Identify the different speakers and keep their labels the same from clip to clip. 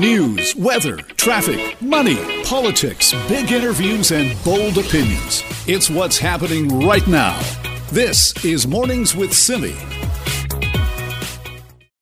Speaker 1: News, weather, traffic, money, politics, big interviews, and bold opinions. It's what's happening right now. This is Mornings with Simi.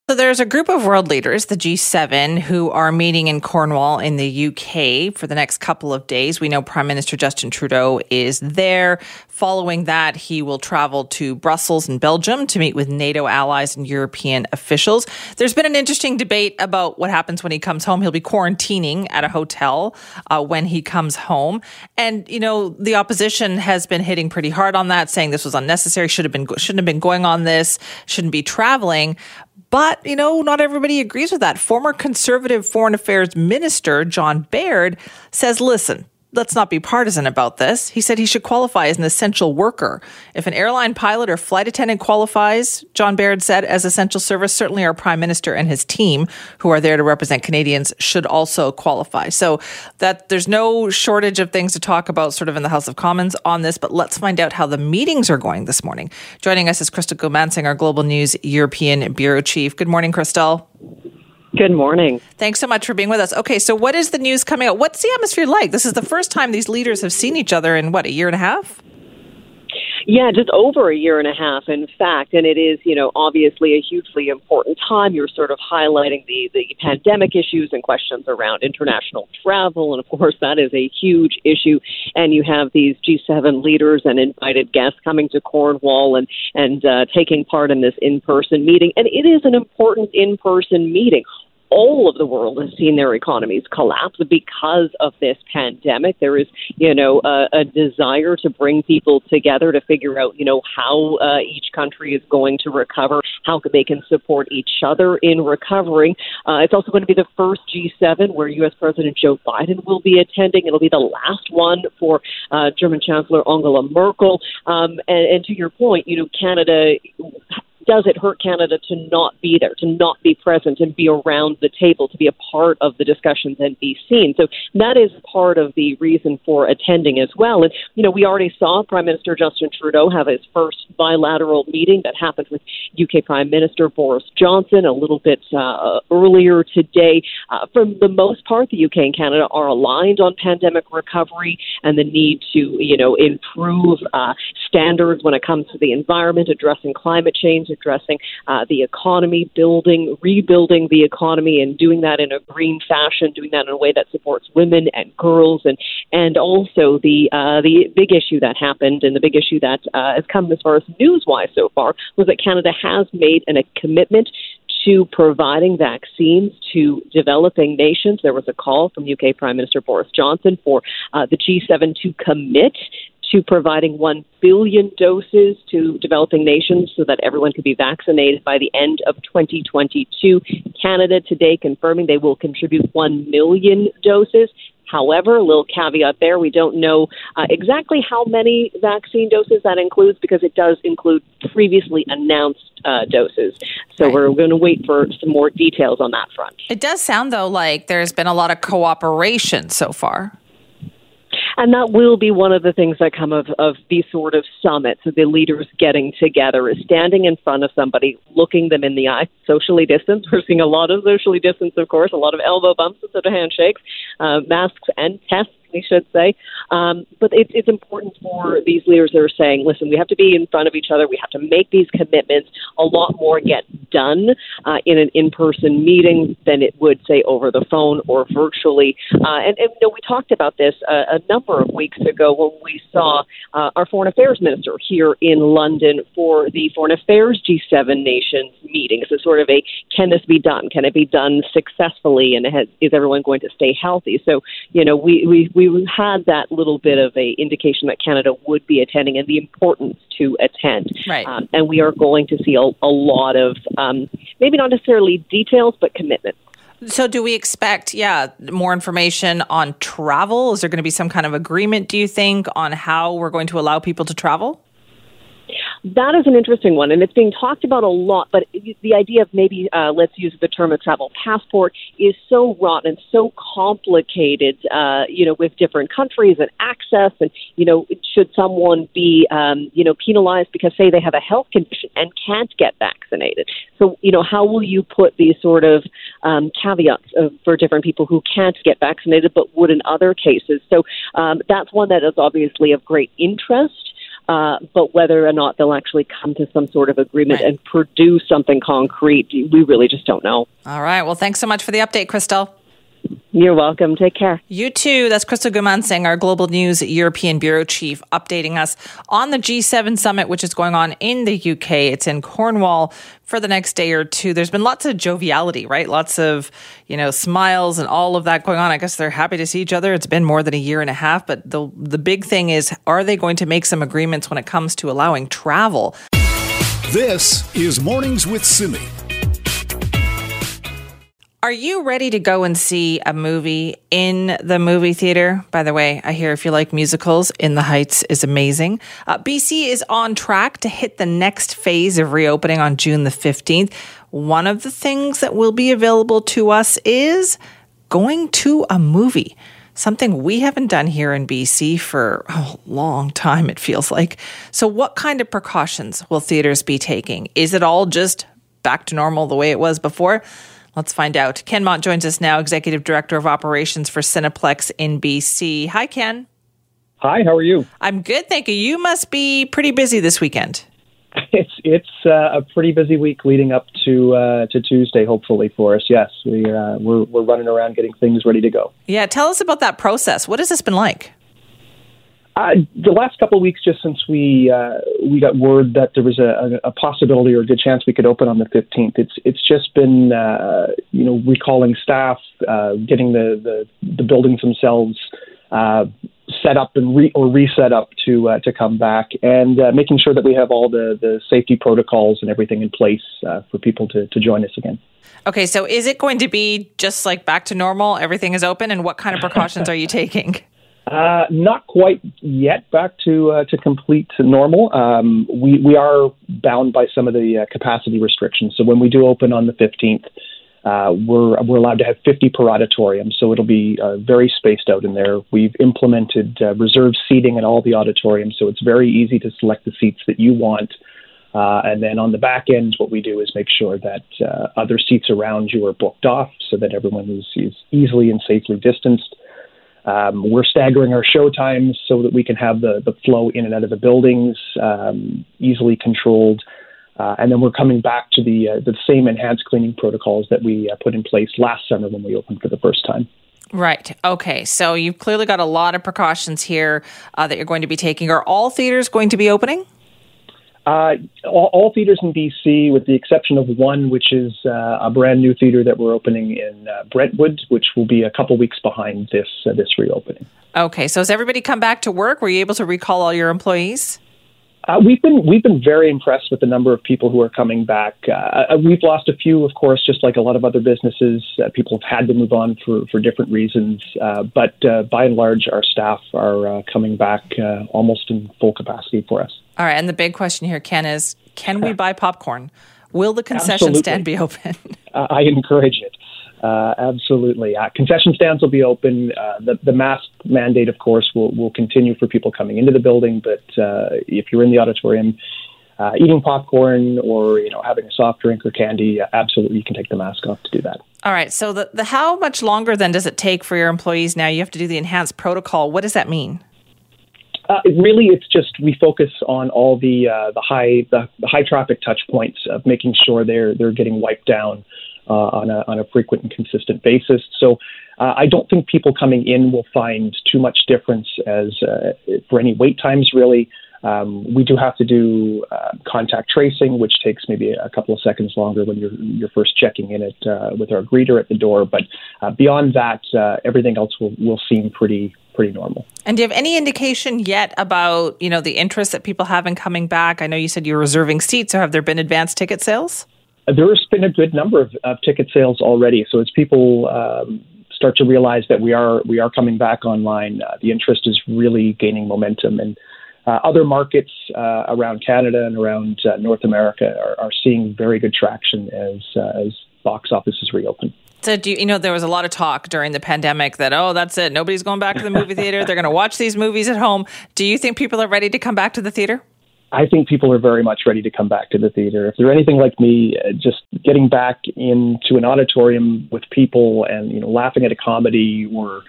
Speaker 2: So there's a group of world leaders, the G7, who are meeting in Cornwall in the UK for the next couple of days. We know Prime Minister Justin Trudeau is there. Following that, he will travel to Brussels and Belgium to meet with NATO allies and European officials. There's been an interesting debate about what happens when he comes home. He'll be quarantining at a hotel uh, when he comes home. And, you know, the opposition has been hitting pretty hard on that, saying this was unnecessary, should have been, shouldn't have been going on this, shouldn't be traveling. But, you know, not everybody agrees with that. Former conservative foreign affairs minister John Baird says, listen, let's not be partisan about this. He said he should qualify as an essential worker. If an airline pilot or flight attendant qualifies, John Baird said, as essential service, certainly our prime minister and his team, who are there to represent Canadians, should also qualify. So that there's no shortage of things to talk about sort of in the House of Commons on this, but let's find out how the meetings are going this morning. Joining us is Crystal Goomansingh, our Global News European Bureau Chief. Good morning, Crystal.
Speaker 3: Good morning.
Speaker 2: Thanks so much for being with us. Okay, so what is the news coming out? What's the atmosphere like? This is the first time these leaders have seen each other in what, a year and a half?
Speaker 3: Yeah, just over a year and a half, in fact. And it is, you know, obviously a hugely important time. You're sort of highlighting the, the pandemic issues and questions around international travel. And of course, that is a huge issue. And you have these G7 leaders and invited guests coming to Cornwall and, and uh, taking part in this in person meeting. And it is an important in person meeting all of the world has seen their economies collapse because of this pandemic. There is, you know, a, a desire to bring people together to figure out, you know, how uh, each country is going to recover, how they can support each other in recovering. Uh, it's also going to be the first G7 where U.S. President Joe Biden will be attending. It'll be the last one for uh, German Chancellor Angela Merkel. Um, and, and to your point, you know, Canada does it hurt Canada to not be there, to not be present and be around the table, to be a part of the discussions and be seen? So that is part of the reason for attending as well. And, you know, we already saw Prime Minister Justin Trudeau have his first bilateral meeting that happened with UK Prime Minister Boris Johnson a little bit uh, earlier today. Uh, for the most part, the UK and Canada are aligned on pandemic recovery and the need to, you know, improve uh, standards when it comes to the environment, addressing climate change, addressing uh, the economy, building, rebuilding the economy, and doing that in a green fashion, doing that in a way that supports women and girls, and and also the uh, the big issue that happened and the big issue that uh, has come as far as news wise so far was that Canada has made an, a commitment to providing vaccines to developing nations. There was a call from UK Prime Minister Boris Johnson for uh, the G7 to commit to providing 1 billion doses to developing nations so that everyone could be vaccinated by the end of 2022. Canada today confirming they will contribute 1 million doses. However, a little caveat there, we don't know uh, exactly how many vaccine doses that includes because it does include previously announced uh, doses. So right. we're going to wait for some more details on that front.
Speaker 2: It does sound, though, like there's been a lot of cooperation so far.
Speaker 3: And that will be one of the things that come of, of these sort of summits, the leaders getting together, is standing in front of somebody, looking them in the eye, socially distanced. We're seeing a lot of socially distanced, of course, a lot of elbow bumps instead of handshakes, uh, masks and tests we should say. Um, but it, it's important for these leaders that are saying, listen, we have to be in front of each other. We have to make these commitments. A lot more get done uh, in an in-person meeting than it would, say, over the phone or virtually. Uh, and, and you know, we talked about this a, a number of weeks ago when we saw uh, our foreign affairs minister here in London for the foreign affairs G7 nations meeting. It's sort of a can this be done? Can it be done successfully? And has, is everyone going to stay healthy? So, you know, we, we we had that little bit of a indication that Canada would be attending and the importance to attend.
Speaker 2: Right.
Speaker 3: Um, and we are going to see a, a lot of um, maybe not necessarily details, but commitment.
Speaker 2: So, do we expect, yeah, more information on travel? Is there going to be some kind of agreement, do you think, on how we're going to allow people to travel?
Speaker 3: That is an interesting one, and it's being talked about a lot. But the idea of maybe uh, let's use the term a travel passport is so wrought and so complicated, uh, you know, with different countries and access. And you know, should someone be, um, you know, penalized because say they have a health condition and can't get vaccinated? So you know, how will you put these sort of um, caveats of, for different people who can't get vaccinated but would in other cases? So um, that's one that is obviously of great interest. Uh, but whether or not they'll actually come to some sort of agreement right. and produce something concrete, we really just don't know.
Speaker 2: All right. Well, thanks so much for the update, Crystal.
Speaker 3: You're welcome. Take care.
Speaker 2: You too. That's Crystal Goomansingh, our Global News European Bureau Chief, updating us on the G7 summit, which is going on in the UK. It's in Cornwall for the next day or two. There's been lots of joviality, right? Lots of, you know, smiles and all of that going on. I guess they're happy to see each other. It's been more than a year and a half, but the the big thing is are they going to make some agreements when it comes to allowing travel?
Speaker 1: This is Mornings with Simi.
Speaker 2: Are you ready to go and see a movie in the movie theater? By the way, I hear if you like musicals, In the Heights is amazing. Uh, BC is on track to hit the next phase of reopening on June the 15th. One of the things that will be available to us is going to a movie. Something we haven't done here in BC for a long time, it feels like. So, what kind of precautions will theaters be taking? Is it all just back to normal the way it was before? Let's find out. Ken Mont joins us now, Executive Director of Operations for Cineplex in BC. Hi, Ken.
Speaker 4: Hi, how are you?
Speaker 2: I'm good, thank you. You must be pretty busy this weekend.
Speaker 4: It's it's uh, a pretty busy week leading up to uh, to Tuesday, hopefully for us. Yes, we uh, we're we're running around getting things ready to go.
Speaker 2: Yeah, tell us about that process. What has this been like?
Speaker 4: Uh, the last couple of weeks, just since we uh, we got word that there was a, a, possibility or a good chance we could open on the 15th, it's it's just been uh, you know recalling staff, uh, getting the, the, the buildings themselves uh, set up and re, or reset up to to come back, and making sure that we have all the, the safety protocols and everything in place for people to, to join us again.
Speaker 2: Okay, so is it going to be just like back to normal? Everything is open, and what kind of precautions are you taking?
Speaker 4: Uh, not quite yet back to uh, to complete normal. Um, we we are bound by some of the uh, capacity restrictions. So when we do open on the 15th, uh, we're we're allowed to have 50 per auditorium. So it'll be uh, very spaced out in there. We've implemented uh, reserved seating in all the auditoriums, so it's very easy to select the seats that you want. and then on the back end, what we do is make sure that other seats around you are booked off, so that everyone is, is easily and safely distanced. Um, we're staggering our show times so that we can have the, the flow in and out of the buildings um, easily controlled. Uh, and then we're coming back to the uh, the same enhanced cleaning protocols that we uh, put in place last summer when we opened for the first time.
Speaker 2: Right. Okay. So you've clearly got a lot of precautions here uh, that you're going to be taking. Are all theaters going to be opening?
Speaker 4: Uh, all, all, theaters in BC, with the exception of one, which is uh, a brand new theater that we're opening in uh, Brentwood, which will be a couple weeks behind this uh, this reopening.
Speaker 2: Okay, so has everybody come back to work? Were you able to recall all your employees?
Speaker 4: Uh, we've been we've been very impressed with the number of people who are coming back. Uh, we've lost a few, of course, just like a lot of other businesses. people have had to move on for, for different reasons, but by and large, our staff are coming back almost in full capacity for us.
Speaker 2: All right, and the big question here, Ken, is can we buy popcorn? Will the concession absolutely. stand be open?
Speaker 4: uh, I encourage it. Uh, absolutely. Uh, concession stands will be open. Uh, the, the mask mandate, of course, will, will continue for people coming into the building. But uh, if you're in the auditorium uh, eating popcorn or you know having a soft drink or candy, absolutely you can take the mask off to do that.
Speaker 2: All right. So the, the how much longer then does it take for your employees now? You have to do the enhanced protocol. What does that mean?
Speaker 4: Uh, really, it's just we focus on all the uh, the high the, the, high traffic touch points of making sure they're they're getting wiped down uh, on a on a frequent and consistent basis. So uh, I don't think people coming in will find too much difference as uh, for any wait times really. Um, we do have to do uh, contact tracing, which takes maybe a couple of seconds longer when you're you're first checking in it with our greeter at the door. But beyond that, everything else will will seem pretty pretty normal.
Speaker 2: And do you have any indication yet about you know the interest that people have in coming back? I know you said you're reserving seats, or have there been advanced ticket sales?
Speaker 4: There's been a good number of, of ticket sales already. So as people um, start to realize that we are we are coming back online, uh, the interest is really gaining momentum and. Uh, other markets uh, around Canada and around uh, North America are, are, seeing very good traction as uh, as box offices reopen.
Speaker 2: So, do you, you know there was a lot of talk during the pandemic that oh that's it nobody's going back to the movie theater they're going to watch these movies at home. Do you think people are ready to come back to the theater?
Speaker 4: I think people are very much ready to come back to the theater. If they're anything like me, uh, just getting back into an auditorium with people and you know laughing at a comedy or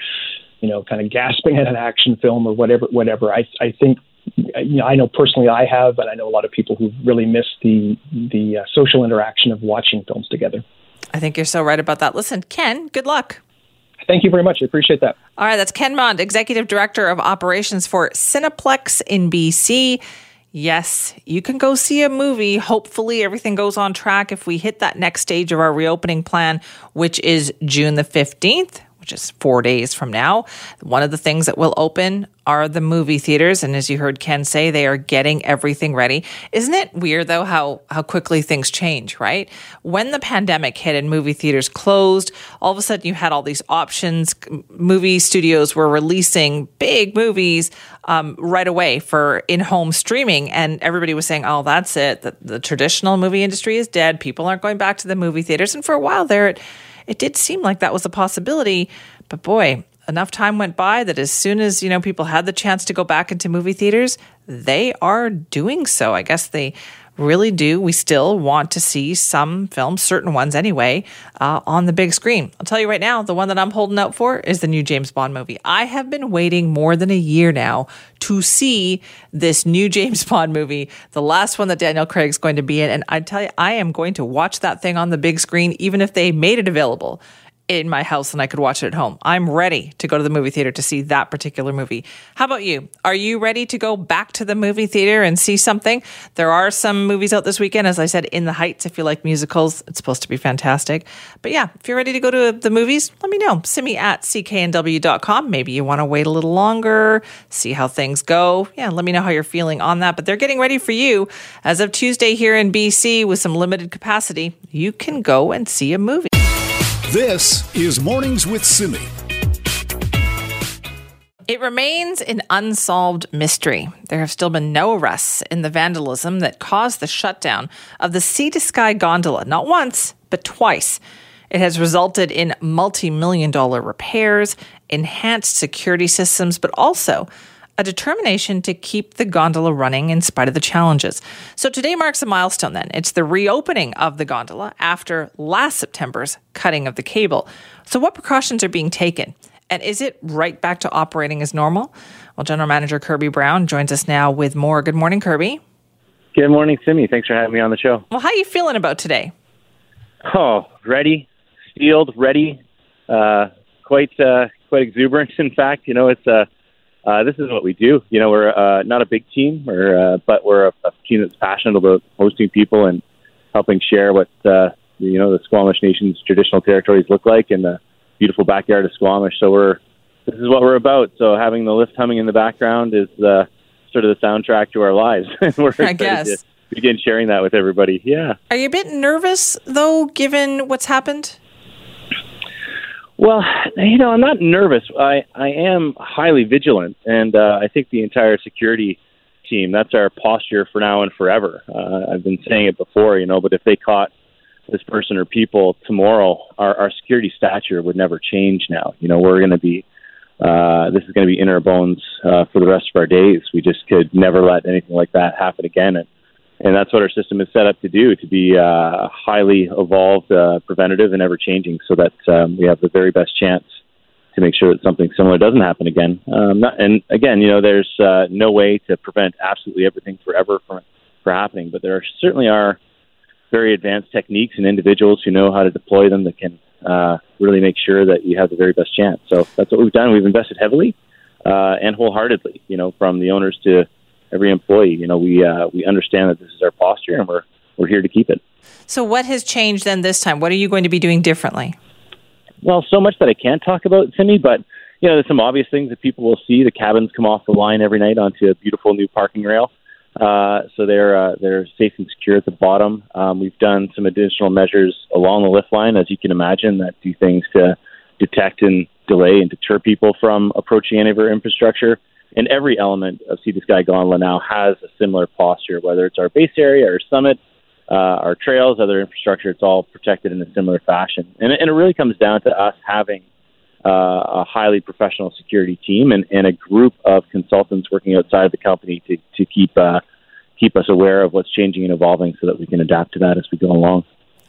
Speaker 4: you know kind of gasping at an action film or whatever whatever I I think you know, I know personally I have, and I know a lot of people who really miss the the uh, social interaction of watching films together.
Speaker 2: I think you're so right about that. Listen, Ken, good luck.
Speaker 4: Thank you very much. I appreciate that.
Speaker 2: All right, that's Ken Mond, Executive Director of Operations for Cineplex in BC. Yes, you can go see a movie. Hopefully, everything goes on track if we hit that next stage of our reopening plan, which is June the 15th is four days from now. One of the things that will open are the movie theaters. And as you heard Ken say, they are getting everything ready. Isn't it weird though how, how quickly things change, right? When the pandemic hit and movie theaters closed, all of a sudden you had all these options. Movie studios were releasing big movies um, right away for in home streaming. And everybody was saying, oh, that's it. The, the traditional movie industry is dead. People aren't going back to the movie theaters. And for a while there, it, it did seem like that was a possibility. But boy, enough time went by that as soon as you know people had the chance to go back into movie theaters, they are doing so. I guess they really do. We still want to see some films, certain ones anyway, uh, on the big screen. I'll tell you right now, the one that I'm holding out for is the new James Bond movie. I have been waiting more than a year now to see this new James Bond movie, the last one that Daniel Craig's going to be in. And I tell you, I am going to watch that thing on the big screen, even if they made it available in my house and I could watch it at home. I'm ready to go to the movie theater to see that particular movie. How about you? Are you ready to go back to the movie theater and see something? There are some movies out this weekend. As I said, In the Heights, if you like musicals, it's supposed to be fantastic. But yeah, if you're ready to go to the movies, let me know. Send me at cknw.com. Maybe you want to wait a little longer, see how things go. Yeah, let me know how you're feeling on that. But they're getting ready for you. As of Tuesday here in BC with some limited capacity, you can go and see a movie.
Speaker 1: This is Mornings with Simi.
Speaker 2: It remains an unsolved mystery. There have still been no arrests in the vandalism that caused the shutdown of the Sea to Sky gondola, not once, but twice. It has resulted in multi million dollar repairs, enhanced security systems, but also a determination to keep the gondola running in spite of the challenges. So today marks a milestone then. It's the reopening of the gondola after last September's cutting of the cable. So, what precautions are being taken? And is it right back to operating as normal? Well, General Manager Kirby Brown joins us now with more. Good morning, Kirby.
Speaker 5: Good morning, Simi. Thanks for having me on the show.
Speaker 2: Well, how are you feeling about today?
Speaker 5: Oh, ready, steeled, ready, uh, quite uh, quite exuberant. In fact, you know, it's a uh, uh, this is what we do. You know, we're uh, not a big team, or, uh, but we're a, a team that's passionate about hosting people and helping share what uh, you know the Squamish Nation's traditional territories look like in the beautiful backyard of Squamish. So we're this is what we're about. So having the lift humming in the background is uh, sort of the soundtrack to our lives. we're
Speaker 2: I guess. To
Speaker 5: begin sharing that with everybody. Yeah.
Speaker 2: Are you a bit nervous though, given what's happened?
Speaker 5: Well, you know, I'm not nervous. I I am highly vigilant, and uh, I think the entire security team. That's our posture for now and forever. Uh, I've been saying it before, you know, but if they caught this person or people tomorrow, our, our security stature would never change. Now, you know, we're going to be. Uh, this is going to be in our bones uh, for the rest of our days. We just could never let anything like that happen again. And and that's what our system is set up to do to be uh, highly evolved, uh, preventative, and ever changing, so that um, we have the very best chance to make sure that something similar doesn't happen again. Um, not, and again, you know, there's uh, no way to prevent absolutely everything forever from from happening, but there are, certainly are very advanced techniques and individuals who know how to deploy them that can uh, really make sure that you have the very best chance. So that's what we've done. We've invested heavily uh, and wholeheartedly, you know, from the owners to every employee. You know, we uh, we understand that this is our posture, and we're we're here to keep it.
Speaker 2: So, what has changed then this time? What are you going to be doing differently?
Speaker 5: Well, so much that I can't talk about, Simi, but you know, there's some obvious things that people will see. The cabins come off the line every night onto a beautiful new parking rail. Uh, so they're uh, they're safe and secure at the bottom. Um, we've done some additional measures along the lift line, as you can imagine, that do things to detect and delay and deter people from approaching any of our infrastructure. And every element of to Sky Gondola now has a similar posture, whether it's our base area, our summit, uh, our trails, other infrastructure. It's all protected in a similar fashion. And, and it really comes down to us having uh, a highly professional security team and, and a group of consultants working outside of the company to, to keep uh, keep us aware of what's changing and evolving so that we can adapt to that as we go along.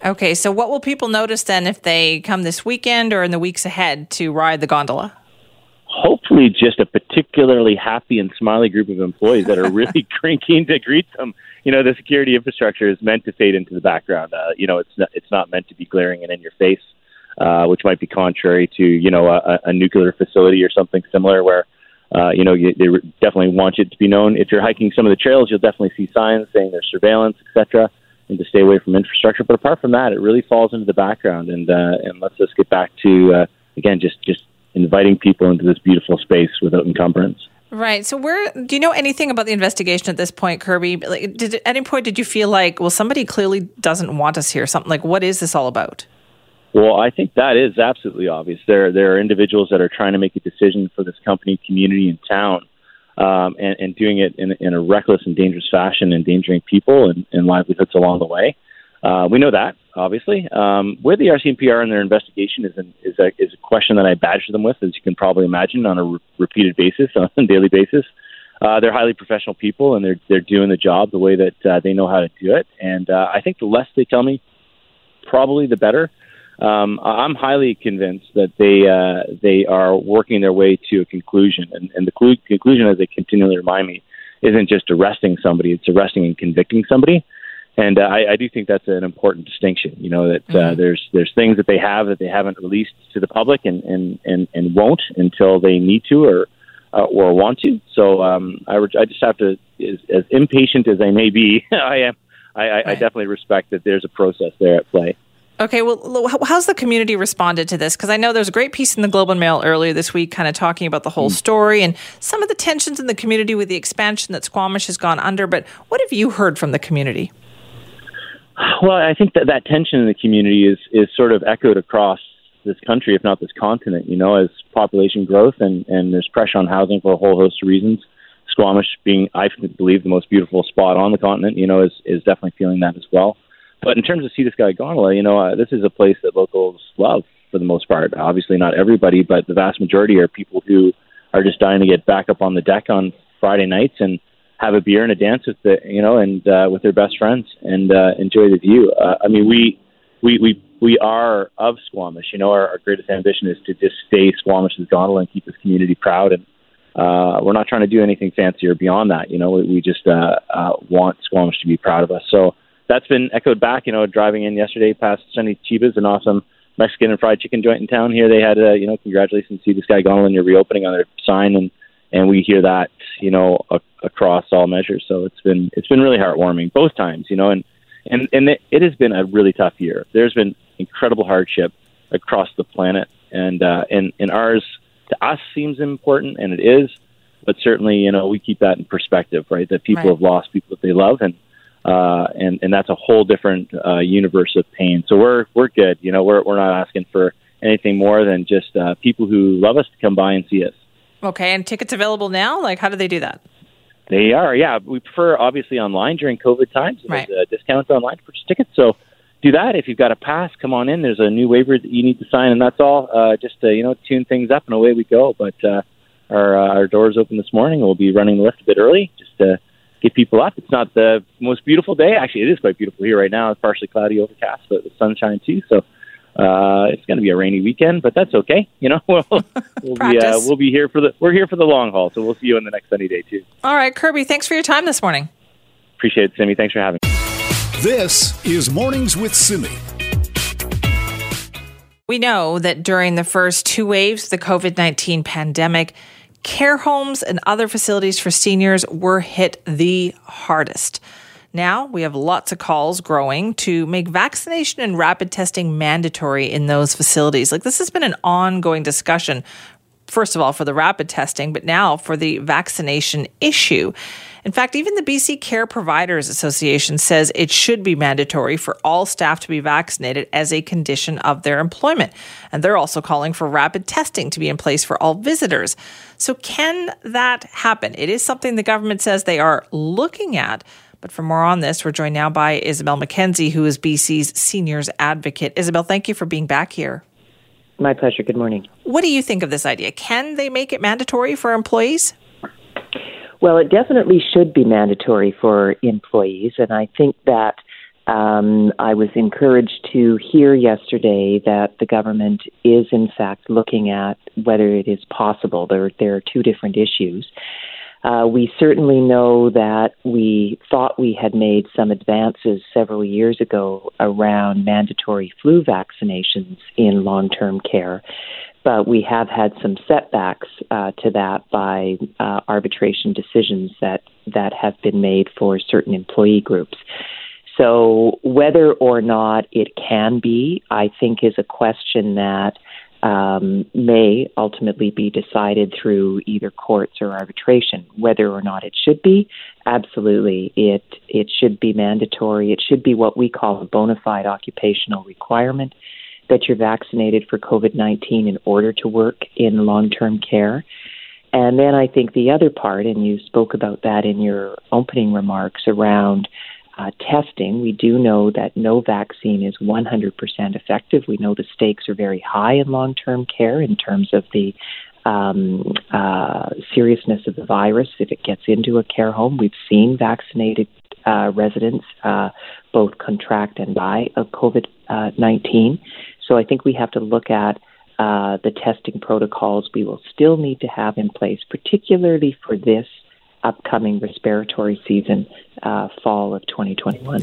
Speaker 2: Okay, so what will people notice then if they come this weekend or in the weeks ahead to ride the gondola?
Speaker 5: Hopefully, just a particularly happy and smiley group of employees that are really keen to greet them. You know, the security infrastructure is meant to fade into the background. Uh, you know, it's not, it's not meant to be glaring and in your face. Uh, which might be contrary to you know a, a nuclear facility or something similar where uh, you know you, they definitely want it to be known. If you're hiking some of the trails, you'll definitely see signs saying there's surveillance, etc., and to stay away from infrastructure. But apart from that, it really falls into the background and uh, and lets us get back to uh, again just just inviting people into this beautiful space without encumbrance.
Speaker 2: Right. So, where do you know anything about the investigation at this point, Kirby? Like, did at any point did you feel like, well, somebody clearly doesn't want us here? Something like, what is this all about?
Speaker 5: Well, I think that is absolutely obvious. There, there are individuals that are trying to make a decision for this company, community, and town, um, and, and doing it in, in a reckless and dangerous fashion, endangering people and, and livelihoods along the way. Uh, we know that, obviously. Um, where the RCMP are in their investigation is, an, is, a, is a question that I badger them with, as you can probably imagine, on a re- repeated basis, on a daily basis. Uh, they're highly professional people, and they're they're doing the job the way that uh, they know how to do it. And uh, I think the less they tell me, probably the better um, I'm highly convinced that they uh, they are working their way to a conclusion, and, and the clu- conclusion, as they continually remind me, isn't just arresting somebody; it's arresting and convicting somebody. And uh, I, I do think that's an important distinction. You know that uh, mm-hmm. there's there's things that they have that they haven't released to the public and and and, and won't until they need to or uh, or want to. So um, I, re- I just have to, as, as impatient as I may be, I am. I, I, right. I definitely respect that there's a process there at play.
Speaker 2: Okay, well, how's the community responded to this? Because I know there's a great piece in the Globe and Mail earlier this week, kind of talking about the whole mm. story and some of the tensions in the community with the expansion that Squamish has gone under. But what have you heard from the community?
Speaker 5: Well, I think that that tension in the community is is sort of echoed across this country, if not this continent. You know, as population growth and and there's pressure on housing for a whole host of reasons. Squamish being, I believe, the most beautiful spot on the continent, you know, is is definitely feeling that as well. But in terms of Sea to Sky Gondola, you know, uh, this is a place that locals love for the most part. Obviously, not everybody, but the vast majority are people who are just dying to get back up on the deck on Friday nights and have a beer and a dance with the, you know, and uh, with their best friends and uh, enjoy the view. Uh, I mean, we we we we are of Squamish. You know, our, our greatest ambition is to just stay Squamish's gondola and keep this community proud. And uh, we're not trying to do anything fancier beyond that. You know, we, we just uh, uh, want Squamish to be proud of us. So that's been echoed back. You know, driving in yesterday past Sonny Chiba's, an awesome Mexican and fried chicken joint in town here. They had a, you know, congratulations Sea to Sky Gondola and your reopening on their sign, and and we hear that, you know, a, across all measures. So it's been it's been really heartwarming both times, you know, and and and it, it has been a really tough year. There's been incredible hardship across the planet, and uh, and and ours to us seems important, and it is, but certainly, you know, we keep that in perspective, right? That people right. have lost people that they love, and uh, and and that's a whole different uh, universe of pain. So we're we're good. You know, we're we're not asking for anything more than just uh, people who love us to come by and see us.
Speaker 2: Okay, and tickets available now? Like, how do they do that?
Speaker 5: They are, yeah. We prefer obviously online during COVID times.
Speaker 2: Right.
Speaker 5: There's a discount online to purchase tickets. So do that. If you've got a pass, come on in. There's a new waiver that you need to sign, and that's all. Uh, just to you know, tune things up, and away we go. But uh, our uh, our doors open this morning. We'll be running the lift a bit early, just to get people up. It's not the most beautiful day. Actually, it is quite beautiful here right now. It's partially cloudy, overcast, but the sunshine too. So uh, it's going to be a rainy weekend, but that's okay. You know, we'll, we'll be uh, we'll be here for the we're here for the long haul. So we'll see you on the next sunny day too.
Speaker 2: All right, Kirby. Thanks for your time this morning.
Speaker 5: Appreciate it, Simi. Thanks for having me.
Speaker 1: This is Mornings with Simi.
Speaker 2: We know that during the first two waves of the COVID 19 pandemic, care homes and other facilities for seniors were hit the hardest. Now we have lots of calls growing to make vaccination and rapid testing mandatory in those facilities. Like this has been an ongoing discussion first of all, for the rapid testing, but now for the vaccination issue. In fact, even the BC Care Providers Association says it should be mandatory for all staff to be vaccinated as a condition of their employment. And they're also calling for rapid testing to be in place for all visitors. So, can that happen? It is something the government says they are looking at. But for more on this, we're joined now by Isobel Mackenzie, who is BC's seniors advocate. Isobel, thank you for being back here.
Speaker 6: My pleasure. Good morning.
Speaker 2: What do you think of this idea? Can they make it mandatory for employees?
Speaker 6: Well, it definitely should be mandatory for employees, and I think that um, I was encouraged to hear yesterday that the government is, in fact, looking at whether it is possible. There, there are two different issues. Uh, we certainly know that we thought we had made some advances several years ago around mandatory flu vaccinations in long term care, but we have had some setbacks uh, to that by uh, arbitration decisions that, that have been made for certain employee groups. So, whether or not it can be, I think, is a question that um, may ultimately be decided through either courts or arbitration. Whether or not it should be, absolutely, it it should be mandatory. It should be what we call a bona fide occupational requirement that you're vaccinated for COVID nineteen in order to work in long term care. And then I think the other part, and you spoke about that in your opening remarks around uh, testing, we do know that no vaccine is 100% effective. We know the stakes are very high in long term care in terms of the um, uh, seriousness of the virus if it gets into a care home. We've seen vaccinated uh, residents uh, both contract and die of COVID uh, 19. So I think we have to look at uh, the testing protocols we will still need to have in place, particularly for this upcoming respiratory season, uh, fall of 2021.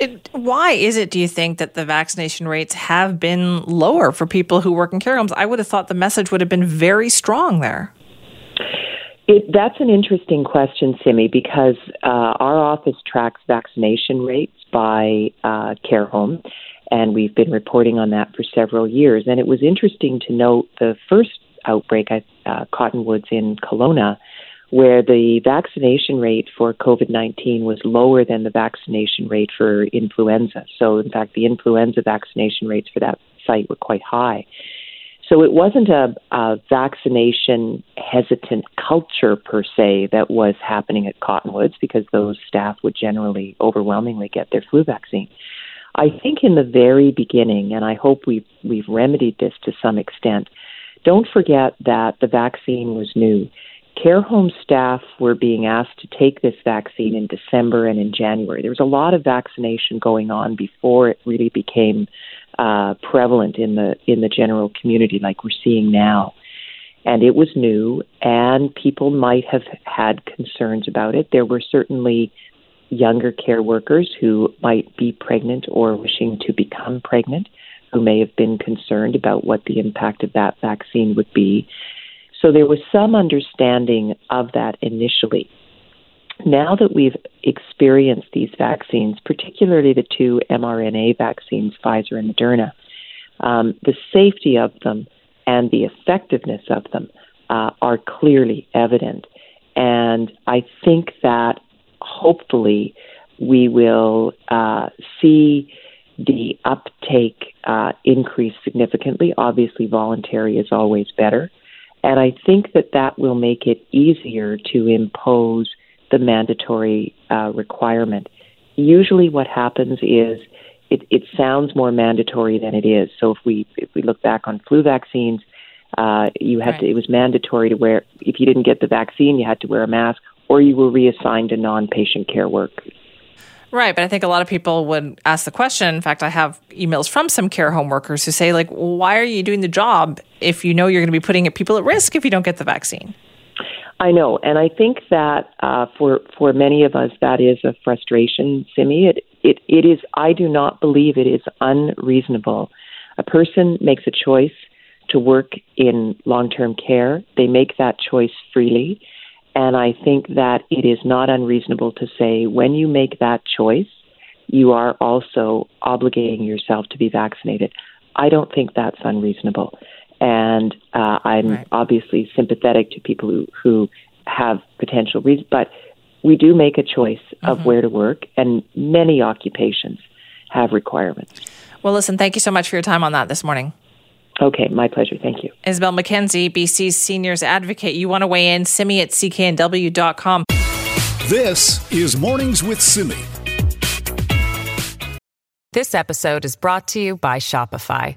Speaker 2: It, why is it, do you think, that the vaccination rates have been lower for people who work in care homes? I would have thought the message would have been very strong there.
Speaker 6: It, that's an interesting question, Simi, because uh, our office tracks vaccination rates by uh, care home, and we've been reporting on that for several years. And it was interesting to note the first outbreak, uh, Cottonwoods in Kelowna, where the vaccination rate for COVID 19 was lower than the vaccination rate for influenza. So, in fact, the influenza vaccination rates for that site were quite high. So, it wasn't a, a vaccination hesitant culture per se that was happening at Cottonwoods because those staff would generally overwhelmingly get their flu vaccine. I think in the very beginning, and I hope we've, we've remedied this to some extent, don't forget that the vaccine was new care home staff were being asked to take this vaccine in December and in January. There was a lot of vaccination going on before it really became uh, prevalent in the in the general community, like we're seeing now. And it was new, and people might have had concerns about it. There were certainly younger care workers who might be pregnant or wishing to become pregnant who may have been concerned about what the impact of that vaccine would be. So there was some understanding of that initially. Now that we've experienced these vaccines, particularly the two mRNA vaccines, Pfizer and Moderna, um, the safety of them and the effectiveness of them uh, are clearly evident. And I think that hopefully we will uh, see the uptake uh, increase significantly. Obviously, voluntary is always better. And I think that that will make it easier to impose the mandatory uh, requirement. Usually, what happens is it, it sounds more mandatory than it is. So if we if we look back on flu vaccines, uh, you had right. to it was mandatory to wear if you didn't get the vaccine, you had to wear a mask, or you were reassigned to non-patient care work.
Speaker 2: Right, but I think a lot of people would ask the question. In fact, I have emails from some care home workers who say, like, why are you doing the job if you know you're going to be putting people at risk if you don't get the vaccine?
Speaker 6: I know, and I think that uh, for for many of us, that is a frustration, Simi. It, it it is. I do not believe it is unreasonable. A person makes a choice to work in long term care. They make that choice freely. And I think that it is not unreasonable to say when you make that choice, you are also obligating yourself to be vaccinated. I don't think that's unreasonable. and uh, I'm right. obviously sympathetic to people who who have potential reasons, but we do make a choice of mm-hmm. where to work, and many occupations have requirements.
Speaker 2: Well, listen, thank you so much for your time on that this morning.
Speaker 6: Okay, my pleasure. Thank you.
Speaker 2: Isobel Mackenzie, BC's seniors advocate. You want to weigh in? Simi at cknw.com.
Speaker 1: This is Mornings with Simi.
Speaker 7: This episode is brought to you by Shopify.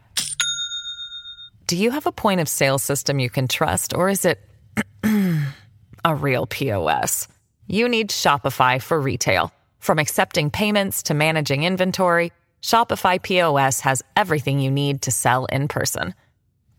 Speaker 7: Do you have a point of sale system you can trust, or is it a real POS? You need Shopify for retail. From accepting payments to managing inventory, Shopify POS has everything you need to sell in person.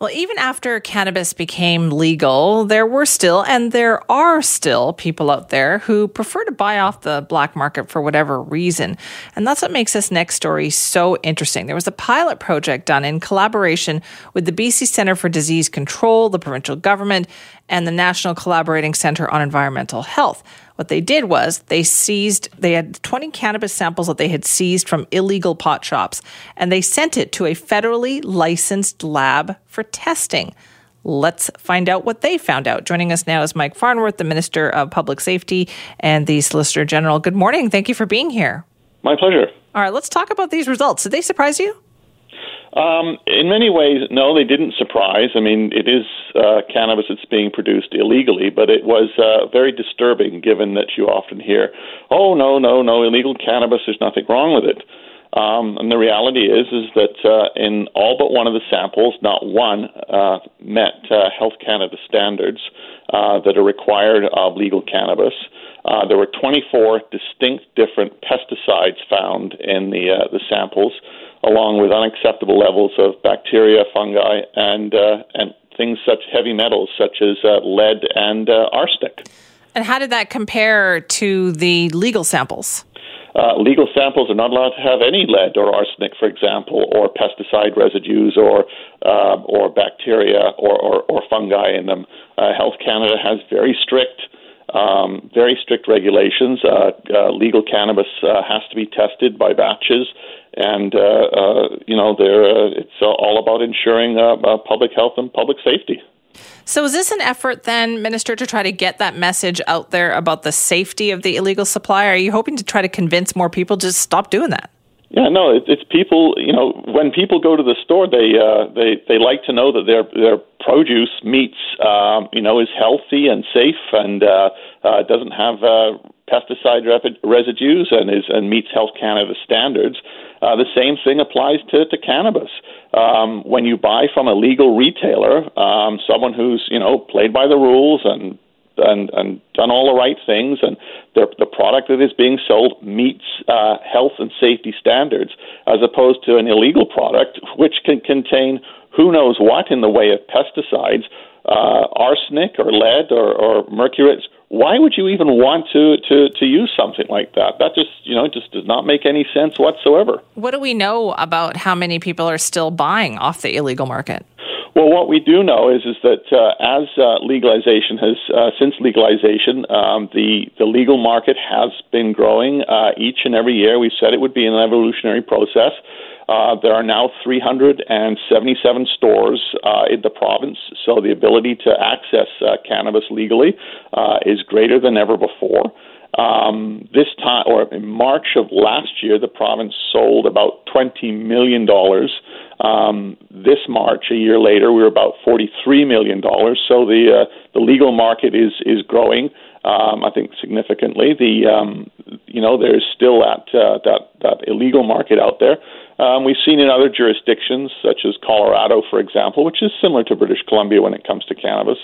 Speaker 2: Well, even after cannabis became legal, there were still, and there are still, people out there who prefer to buy off the black market for whatever reason. And that's what makes this next story so interesting. There was a pilot project done in collaboration with the BC Centre for Disease Control, the provincial government, and the National Collaborating Centre on Environmental Health. What they did was they seized, they had 20 cannabis samples that they had seized from illegal pot shops, and they sent it to a federally licensed lab for testing. Let's find out what they found out. Joining us now is Mike Farnworth, the Minister of Public Safety and the Solicitor General. Good morning. Thank you for being here.
Speaker 8: My pleasure.
Speaker 2: All right, let's talk about these results. Did they surprise you?
Speaker 8: Um, in many ways, no, they didn't surprise. I mean, it is uh, cannabis that's being produced illegally, but it was uh, very disturbing given that you often hear, oh, no, no, no, illegal cannabis, there's nothing wrong with it. Um, and the reality is, is that uh, in all but one of the samples, not one uh, met uh, Health Canada standards uh, that are required of legal cannabis. Uh, there were 24 distinct different pesticides found in the uh, the samples along with unacceptable levels of bacteria, fungi, and uh, and things such heavy metals such as uh, lead and uh, arsenic.
Speaker 2: And how did that compare to the legal samples?
Speaker 8: Uh, legal samples are not allowed to have any lead or arsenic, for example, or pesticide residues, or uh, or bacteria or, or, or, fungi in them. Uh, Health Canada has very strict um, very strict regulations. Uh, uh, legal cannabis uh, has to be tested by batches, and uh, uh, you know, uh, it's all about ensuring public health and public safety.
Speaker 2: So, is this an effort then, Minister, to try to get that message out there about the safety of the illegal supply? Are you hoping to try to convince more people to stop doing that?
Speaker 8: Yeah, no, it, it's people. You know, when people go to the store, they uh, they they like to know that their their produce meats, um, you know, is healthy and safe and uh, uh, doesn't have uh, pesticide residues and is and meets Health Canada standards. Uh, the same thing applies to, to cannabis. Um, when you buy from a legal retailer, um, someone who's you know played by the rules and and, and done all the right things, and the, product that is being sold meets uh, health and safety standards, as opposed to an illegal product which can contain who knows what in the way of pesticides, uh, arsenic or lead or, or mercury. Why would you even want to, to, to use something like that? That just you know just does not make any sense whatsoever.
Speaker 2: What do we know about how many people are still buying off the illegal market?
Speaker 8: Well, what we do know is is that uh, as uh, legalization has uh, since legalization, um, the the legal market has been growing uh, each and every year. We said it would be an evolutionary process. Uh, there are now 377 stores uh, in the province, so the ability to access cannabis legally is greater than ever before. Um, this time, or in March of last year, the province sold about $20 million. Um, this March, a year later, we were about $43 million. So the, uh, the legal market is, is growing. Um, I think significantly. The um, you know there's still that uh, that that illegal market out there. Um, we've seen in other jurisdictions, such as Colorado, for example, which is similar to British Columbia when it comes to cannabis,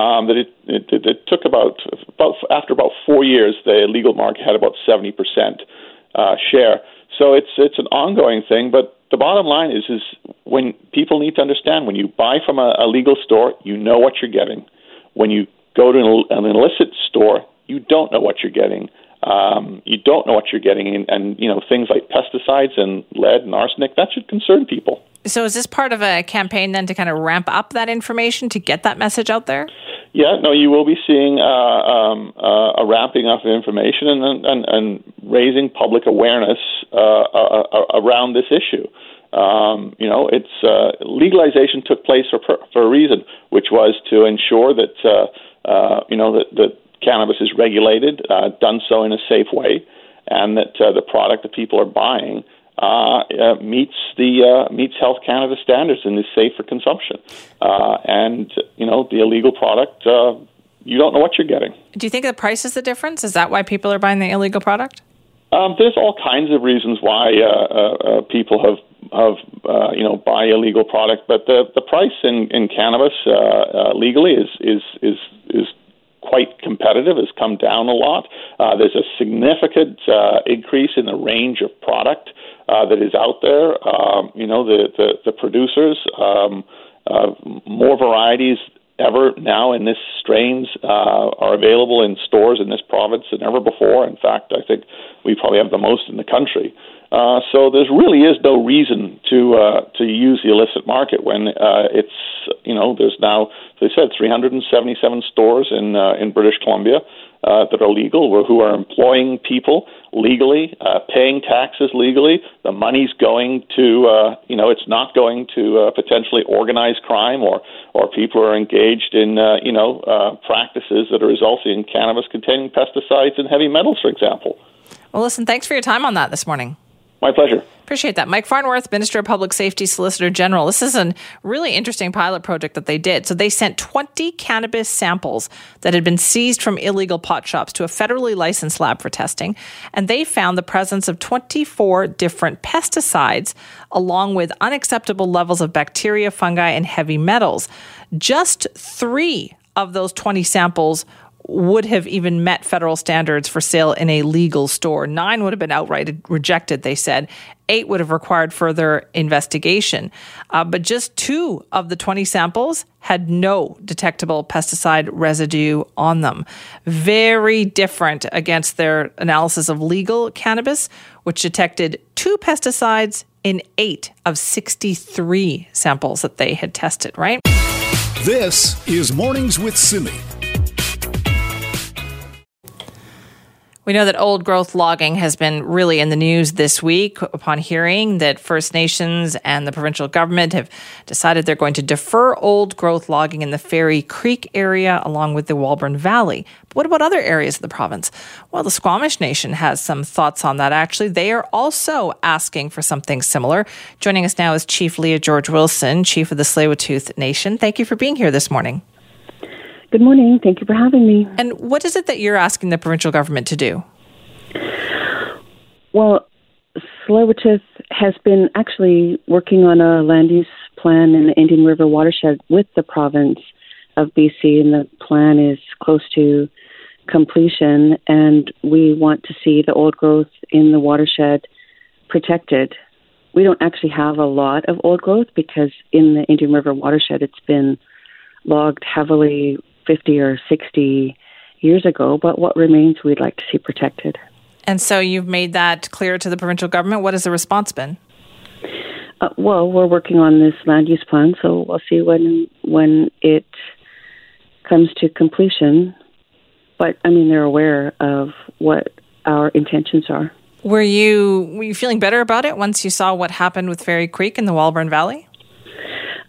Speaker 8: um, that it, it, it took about, about after about four years, the legal market had about 70 percent uh, share. So it's it's an ongoing thing, but the bottom line is is when people need to understand when you buy from a, a legal store, you know what you're getting. When you go to an, an illicit store, you don't know what you're getting. Um, you don't know what you're getting, and, and you know things like pesticides and lead and arsenic that should concern people.
Speaker 2: So, is this part of a campaign then to kind of ramp up that information to get that message out there?
Speaker 8: Yeah, no, you will be seeing uh, um, uh, a ramping up of information and, and, and raising public awareness uh, uh, uh around this issue. Um, you know, it's uh, legalization took place for for a reason, which was to ensure that you know that, that cannabis is regulated, done so in a safe way, and that the product that people are buying uh, uh, meets the uh, meets Health Canada standards and is safe for consumption. And you know, the illegal product, you don't know what you're getting.
Speaker 2: Do you think the price is the difference? Is that why people are buying the illegal product?
Speaker 8: Um, there's all kinds of reasons why uh, people have have you know buy illegal product, but the the price in in cannabis legally is is is is quite competitive, has come down a lot. Uh, there's a significant uh, increase in the range of product uh, that is out there. Um, you know, the the, the producers, um, uh, more varieties ever now in this strains uh, are available in stores in this province than ever before. In fact, I think we probably have the most in the country. Uh, so there really is no reason to uh, to use the illicit market when uh, it's you know there's now as I said 377 stores in uh, in British Columbia uh, that are legal who are employing people legally, uh, paying taxes legally. The money's going to uh, you know it's not going to uh, potentially organized crime or or people who are engaged in uh, you know uh, practices that are resulting in cannabis containing pesticides and heavy metals, for example.
Speaker 2: Well, listen, thanks for your time on that this morning.
Speaker 8: My pleasure.
Speaker 2: Appreciate that. Mike Farnworth, Minister of Public Safety, Solicitor General. This is a really interesting pilot project that they did. So they sent 20 cannabis samples that had been seized from illegal pot shops to a federally licensed lab for testing. And they found the presence of 24 different pesticides, along with unacceptable levels of bacteria, fungi, and heavy metals. Just three of those 20 samples would have even met federal standards for sale in a legal store. Nine would have been outright rejected, they said. Eight would have required further investigation. Uh, but just two of the 20 samples had no detectable pesticide residue on them. Very different against their analysis of legal cannabis, which detected two pesticides in eight of 63 samples that they had tested, right?
Speaker 1: This is Mornings with Simi.
Speaker 2: We know that old growth logging has been really in the news this week upon hearing that First Nations and the provincial government have decided they're going to defer old growth logging in the Fairy Creek area along with the Walbran Valley. But what about other areas of the province? Well, the Squamish Nation has some thoughts on that actually. They are also asking for something similar. Joining us now is Chief Leah George Wilson, Chief of the Tsleil-Waututh Nation. Thank you for being here this morning.
Speaker 9: Good morning. Thank you for having me.
Speaker 2: And what is it that you're asking the provincial government to do?
Speaker 9: Well, Tsleil-Waututh has been actually working on a land use plan in the Indian River watershed with the province of BC, and the plan is close to completion. And we want to see the old growth in the watershed protected. We don't actually have a lot of old growth because in the Indian River watershed, it's been logged heavily 50 or 60 years ago, but what remains we'd like to see protected.
Speaker 2: And so you've made that clear to the provincial government. What has the response been?
Speaker 9: Uh, well, we're working on this land use plan, so we'll see when when it comes to completion. But I mean, they're aware of what our intentions are.
Speaker 2: Were you were you feeling better about it once you saw what happened with Fairy Creek in the Walbran Valley?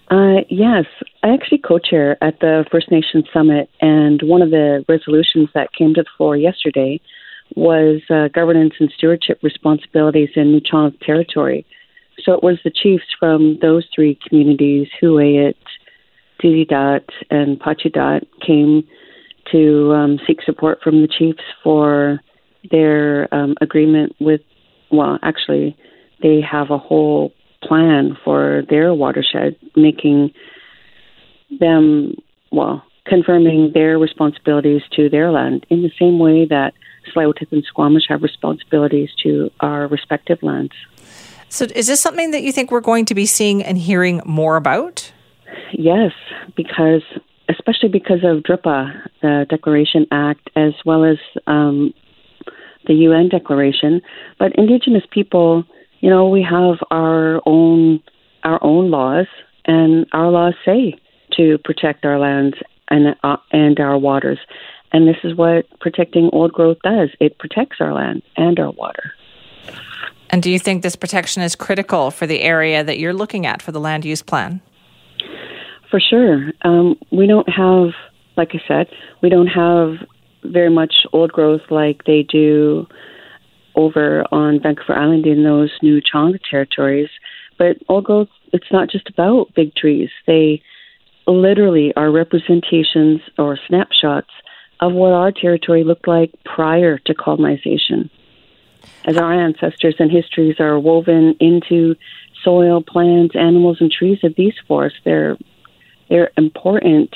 Speaker 9: Uh, yes, I actually co-chair at the First Nations Summit, and one of the resolutions that came to the floor yesterday was uh, governance and stewardship responsibilities in Nuu-chah territory. So it was the chiefs from those three communities, Huu-ay-aht, Ditidaht, and Pacheedaht, came to um, seek support from the chiefs for their um, agreement with, well, actually, they have a whole plan for their watershed, making them, well, confirming their responsibilities to their land in the same way that Tsleil-Waututh and Squamish have responsibilities to our respective lands.
Speaker 2: So, is this something that you think we're going to be seeing and hearing more about?
Speaker 9: Yes, because especially because of DRIPA, the Declaration Act, as well as um, the UN Declaration. But Indigenous people, you know, we have our own our own laws, and our laws say to protect our lands and uh, and our waters. And this is what protecting old growth does. It protects our land and our water.
Speaker 2: And do you think this protection is critical for the area that you're looking at for the land use plan?
Speaker 9: For sure. Um, we don't have, like I said, we don't have very much old growth like they do over on Vancouver Island in those Nuu-chah-nulth territories. But old growth, it's not just about big trees. They literally are representations or snapshots of what our territory looked like prior to colonization. As our ancestors and histories are woven into soil, plants, animals, and trees of these forests, they're they're important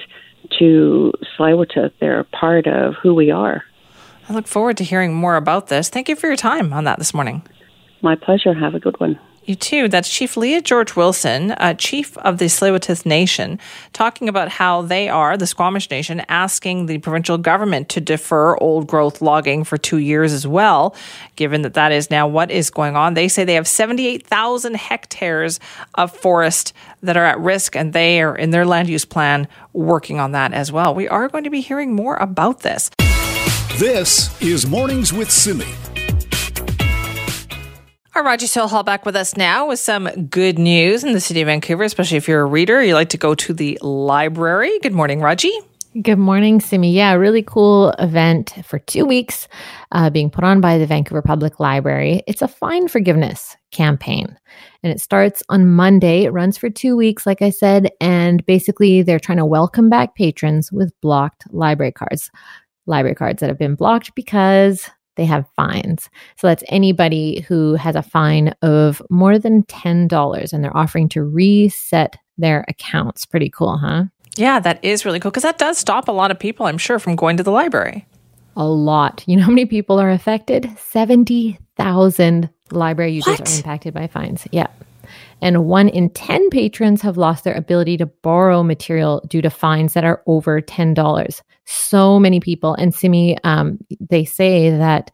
Speaker 9: to Tsleil-Waututh. They're a part of who we are.
Speaker 2: I look forward to hearing more about this. Thank you for your time on that this morning.
Speaker 9: My pleasure. Have a good one.
Speaker 2: You too. That's Chief Leah George Wilson, uh, Chief of the Tsleil-Waututh Nation, talking about how they are, the Squamish Nation, asking the provincial government to defer old growth logging for two years as well, given that that is now what is going on. They say they have 78,000 hectares of forest that are at risk, and they are in their land use plan working on that as well. We are going to be hearing more about this.
Speaker 1: This is Mornings with Simi.
Speaker 2: Our Raji Sohal back with us now with some good news in the city of Vancouver, especially if you're a reader, you like to go to the library. Good morning, Raji.
Speaker 10: Good morning, Simi. Yeah, really cool event for two weeks uh, being put on by the Vancouver Public Library. It's a fine forgiveness campaign. And it starts on Monday. It runs for two weeks, like I said. And basically, they're trying to welcome back patrons with blocked library cards. Library cards that have been blocked because they have fines. So that's anybody who has a fine of more than $10 and they're offering to reset their accounts. Pretty cool, huh?
Speaker 2: Yeah, that is really cool because that does stop a lot of people, I'm sure, from going to the library.
Speaker 10: A lot. You know how many people are affected? 70,000 library users what? are impacted by fines. Yeah. And one in 10 patrons have lost their ability to borrow material due to fines that are over $10 so many people. And Simi, um, they say that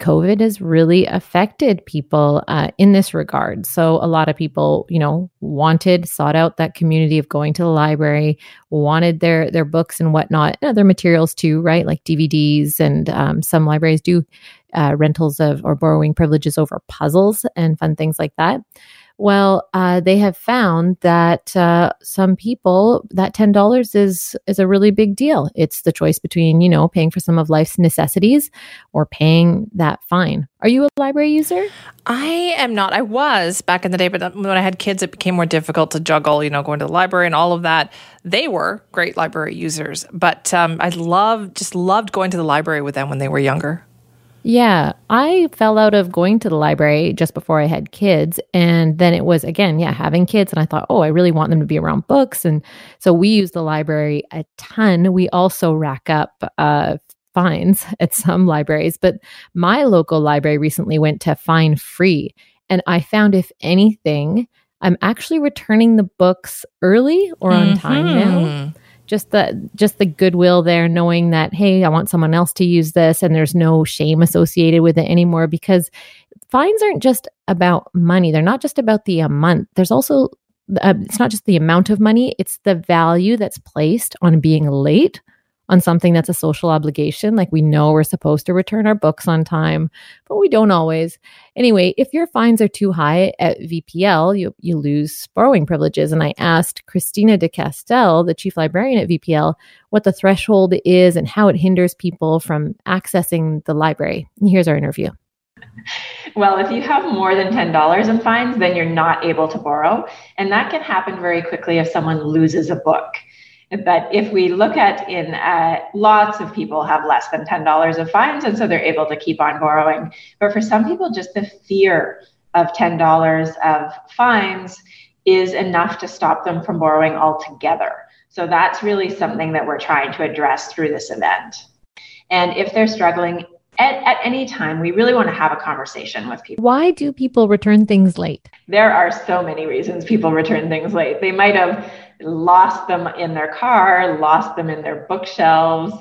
Speaker 10: COVID has really affected people uh, in this regard. So a lot of people, you know, wanted, sought out that community of going to the library, wanted their their books and whatnot, and other materials too, right? Like DVDs, and um, some libraries do uh, rentals of or borrowing privileges over puzzles and fun things like that. Well, uh, they have found that uh, some people that ten dollars is is a really big deal. It's the choice between you know paying for some of life's necessities or paying that fine. Are you a library user?
Speaker 2: I am not. I was back in the day, but when I had kids, it became more difficult to juggle. You know, going to the library and all of that. They were great library users, but um, I love just loved going to the library with them when they were younger.
Speaker 10: Yeah, I fell out of going to the library just before I had kids. And then it was, again, yeah, having kids. And I thought, oh, I really want them to be around books. And so we use the library a ton. We also rack up uh, fines at some libraries. But my local library recently went to fine free. And I found, if anything, I'm actually returning the books early or on mm-hmm. time now. Just the just the goodwill there knowing that hey i want someone else to use this and there's no shame associated with it anymore because fines aren't just about money. They're not just about the amount. There's also uh, it's not just the amount of money it's the value that's placed on being late on something that's a social obligation. Like we know we're supposed to return our books on time, but we don't always. Anyway, if your fines are too high at VPL, you, you lose borrowing privileges. And I asked Christina de Castell, the chief librarian at VPL, what the threshold is and how it hinders people from accessing the library. Here's our interview.
Speaker 11: Well, if you have more than $10 in fines, then you're not able to borrow. And that can happen very quickly if someone loses a book. But if we look at in uh, lots of people have less than $10 of fines, and so they're able to keep on borrowing. But for some people, just the fear of $10 of fines is enough to stop them from borrowing altogether. So that's really something that we're trying to address through this event. And if they're struggling at, at, any time, we really want to have a conversation with people.
Speaker 10: Why do people return things late?
Speaker 11: There are so many reasons people return things late. They might have lost them in their car, lost them in their bookshelves,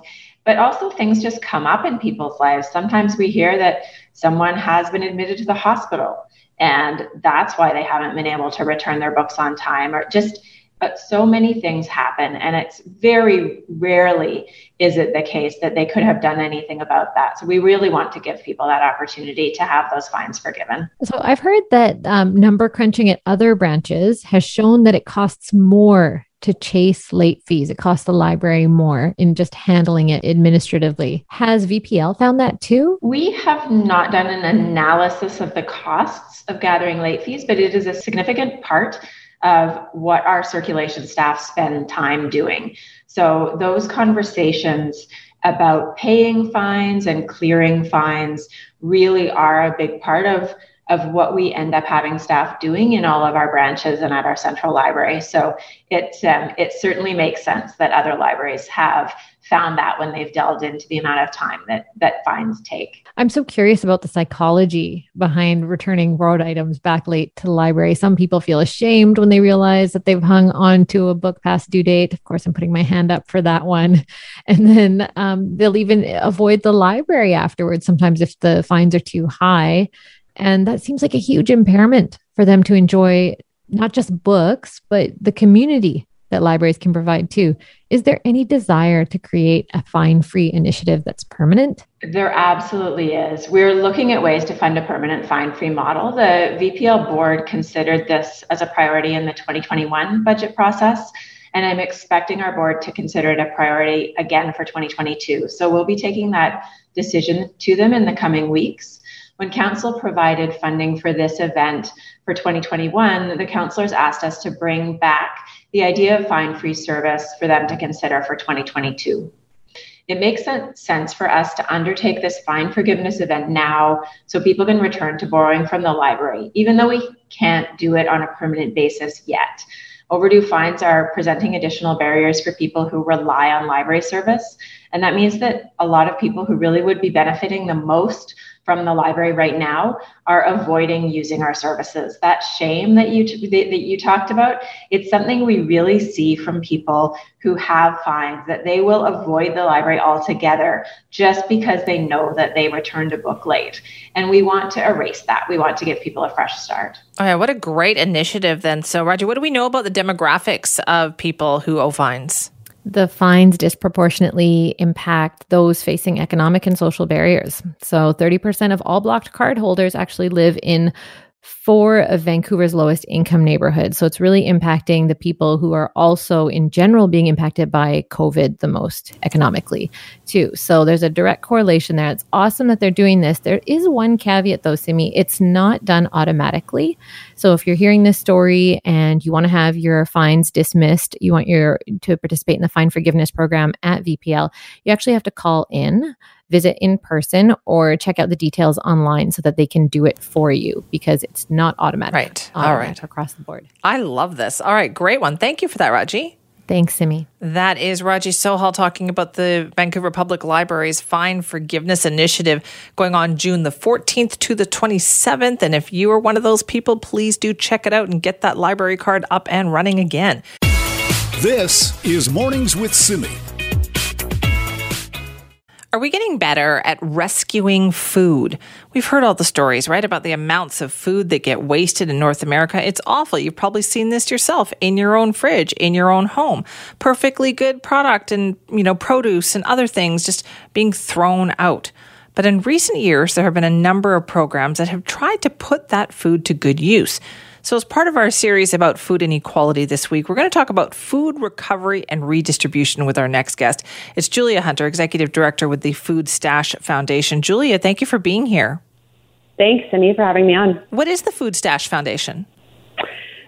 Speaker 11: but also things just come up in people's lives. Sometimes we hear that someone has been admitted to the hospital and that's why they haven't been able to return their books on time or just but so many things happen and it's very rarely is it the case that they could have done anything about that so we really want to give people that opportunity to have those fines forgiven
Speaker 10: so i've heard that um, number crunching at other branches has shown that it costs more to chase late fees. It costs the library more in just handling it administratively. Has VPL found that too?
Speaker 11: We have not done an analysis of the costs of gathering late fees, but it is a significant part of what our circulation staff spend time doing. So those conversations about paying fines and clearing fines really are a big part of of what we end up having staff doing in all of our branches and at our central library. So it um, it certainly makes sense that other libraries have found that when they've delved into the amount of time that that fines take.
Speaker 10: I'm so curious about the psychology behind returning borrowed items back late to the library. Some people feel ashamed when they realize that they've hung on to a book past due date. Of course, I'm putting my hand up for that one. And then um, they'll even avoid the library afterwards. Sometimes if the fines are too high, and that seems like a huge impairment for them to enjoy not just books, but the community that libraries can provide too. Is there any desire to create a fine free initiative that's permanent?
Speaker 11: There absolutely is. We're looking at ways to fund a permanent fine free model. The VPL board considered this as a priority in the 2021 budget process. And I'm expecting our board to consider it a priority again for 2022. So we'll be taking that decision to them in the coming weeks. When Council provided funding for this event for 2021, the councillors asked us to bring back the idea of fine free service for them to consider for 2022. It makes sense for us to undertake this fine forgiveness event now so people can return to borrowing from the library, even though we can't do it on a permanent basis yet. Overdue fines are presenting additional barriers for people who rely on library service. And that means that a lot of people who really would be benefiting the most from the library right now are avoiding using our services. That shame that you that you talked about, it's something we really see from people who have fines that they will avoid the library altogether just because they know that they returned a book late. And we want to erase that. We want to give people a fresh start.
Speaker 2: Oh yeah, what a great initiative then. So Raji, what do we know about the demographics of people who owe fines?
Speaker 10: The fines disproportionately impact those facing economic and social barriers. So 30% of all blocked card holders actually live in four of Vancouver's lowest income neighborhoods. So it's really impacting the people who are also, in general, being impacted by COVID the most economically, too. So there's a direct correlation there. It's awesome that they're doing this. There is one caveat, though, Simi. It's not done automatically. So if you're hearing this story and you want to have your fines dismissed, you want your to participate in the fine forgiveness program at VPL, you actually have to call in visit in person or check out the details online so that they can do it for you because it's not automatic.
Speaker 2: Right. All right.
Speaker 10: Across the board.
Speaker 2: I love this. All right. Great one. Thank you for that, Raji.
Speaker 10: Thanks, Simi.
Speaker 2: That is Raji Sohal talking about the Vancouver Public Library's Fine Forgiveness Initiative going on June the 14th to the 27th. And if you are one of those people, please do check it out and get that library card up and running again.
Speaker 1: This is Mornings with Simi.
Speaker 2: Are we getting better at rescuing food? We've heard all the stories, right, about the amounts of food that get wasted in North America. It's awful. You've probably seen this yourself in your own fridge, in your own home. Perfectly good product and, you know, produce and other things just being thrown out. But in recent years, there have been a number of programs that have tried to put that food to good use. So, as part of our series about food inequality this week, we're going to talk about food recovery and redistribution with our next guest. It's Julia Hunter, Executive Director with the Food Stash Foundation. Julia, thank you for being here.
Speaker 12: Thanks, Simi, for having me on.
Speaker 2: What is the Food Stash Foundation?